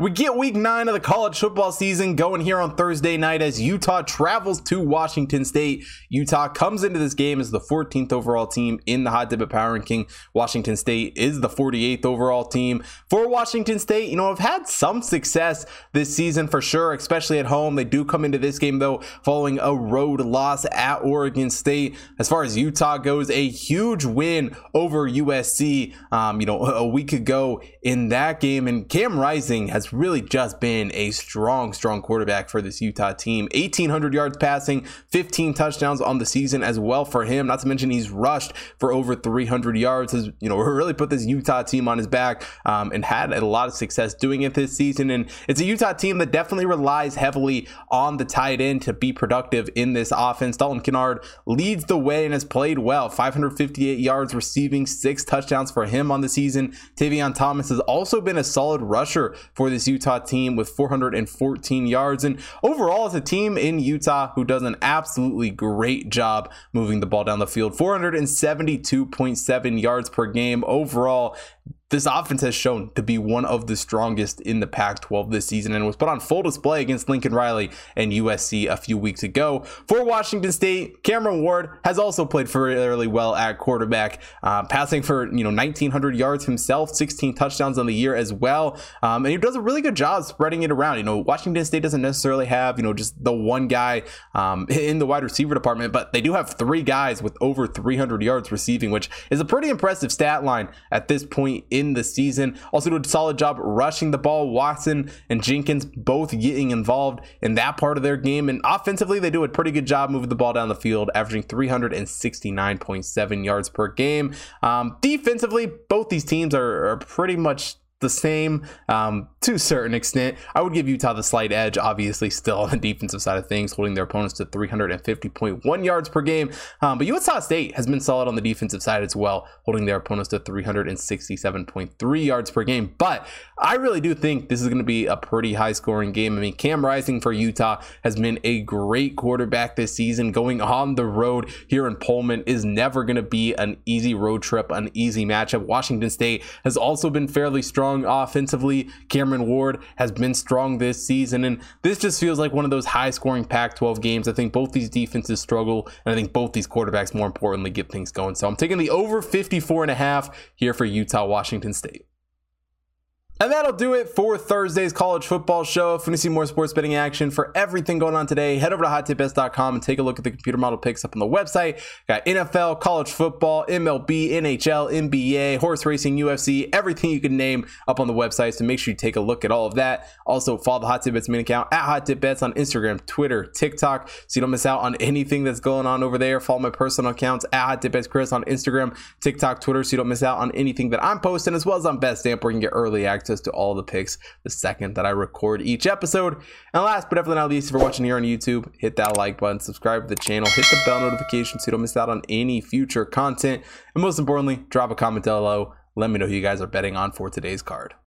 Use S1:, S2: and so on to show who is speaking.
S1: We get week nine of the college football season going here on Thursday night as Utah travels to Washington State. Utah comes into this game as the 14th overall team in the Hot Tip Power Ranking. Washington State is the 48th overall team. For Washington State, you know, have had some success this season for sure, especially at home. They do come into this game, though, following a road loss at Oregon State. As far as Utah goes, a huge win over USC, um, you know, a week ago in that game. And Cam Rising has really just been a strong, strong quarterback for this Utah team. 1,800 yards passing, 15 touchdowns on the season as well for him. Not to mention he's rushed for over 300 yards. Has you know really put this Utah team on his back um, and had a lot of success doing it this season. And it's a Utah team that definitely relies heavily on the tight end to be productive in this offense. Dalton Kincaid leads the way and has played well. 558 yards receiving, six touchdowns for him on the season. Tavion Thomas has also been a solid rusher for this this Utah team with 414 yards. And overall, it's a team in Utah who does an absolutely great job moving the ball down the field. 472.7 yards per game overall this offense has shown to be one of the strongest in the Pac 12 this season and was put on full display against Lincoln Riley and USC a few weeks ago. For Washington State, Cameron Ward has also played fairly well at quarterback, uh, passing for you know 1,900 yards himself, 16 touchdowns on the year as well. Um, and he does a really good job spreading it around. You know, Washington State doesn't necessarily have, you know, just the one guy um, in the wide receiver department, but they do have three guys with over 300 yards receiving, which is a pretty impressive stat line at this point in in the season. Also did a solid job rushing the ball. Watson and Jenkins both getting involved in that part of their game. And offensively, they do a pretty good job moving the ball down the field, averaging 369.7 yards per game. Um, defensively, both these teams are, are pretty much the same um, to a certain extent. I would give Utah the slight edge, obviously, still on the defensive side of things, holding their opponents to 350.1 yards per game. Um, but Utah State has been solid on the defensive side as well, holding their opponents to 367.3 yards per game. But I really do think this is going to be a pretty high scoring game. I mean, Cam Rising for Utah has been a great quarterback this season. Going on the road here in Pullman is never going to be an easy road trip, an easy matchup. Washington State has also been fairly strong strong offensively. Cameron Ward has been strong this season, and this just feels like one of those high scoring Pac 12 games. I think both these defenses struggle, and I think both these quarterbacks, more importantly, get things going. So I'm taking the over 54 and a half here for Utah Washington State. And that'll do it for Thursday's college football show. If you want to see more sports betting action for everything going on today, head over to hottipbets.com and take a look at the computer model picks up on the website. Got NFL, college football, MLB, NHL, NBA, horse racing, UFC, everything you can name up on the website. So make sure you take a look at all of that. Also, follow the Hot Tip Bets main account at Hot on Instagram, Twitter, TikTok, so you don't miss out on anything that's going on over there. Follow my personal accounts at Hot Chris on Instagram, TikTok, Twitter, so you don't miss out on anything that I'm posting, as well as on Betstamp, where you can get early access access to all the picks the second that I record each episode. And last but definitely not least, if you're watching here on YouTube, hit that like button, subscribe to the channel, hit the bell notification so you don't miss out on any future content. And most importantly, drop a comment down below. Let me know who you guys are betting on for today's card.